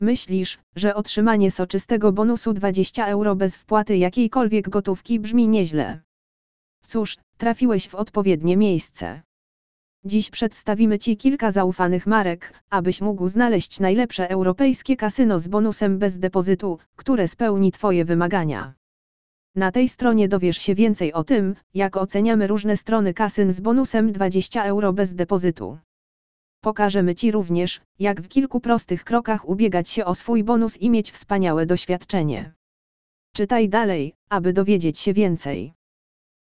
Myślisz, że otrzymanie soczystego bonusu 20 euro bez wpłaty jakiejkolwiek gotówki brzmi nieźle. Cóż, trafiłeś w odpowiednie miejsce. Dziś przedstawimy Ci kilka zaufanych marek, abyś mógł znaleźć najlepsze europejskie kasyno z bonusem bez depozytu, które spełni Twoje wymagania. Na tej stronie dowiesz się więcej o tym, jak oceniamy różne strony kasyn z bonusem 20 euro bez depozytu. Pokażemy Ci również, jak w kilku prostych krokach ubiegać się o swój bonus i mieć wspaniałe doświadczenie. Czytaj dalej, aby dowiedzieć się więcej.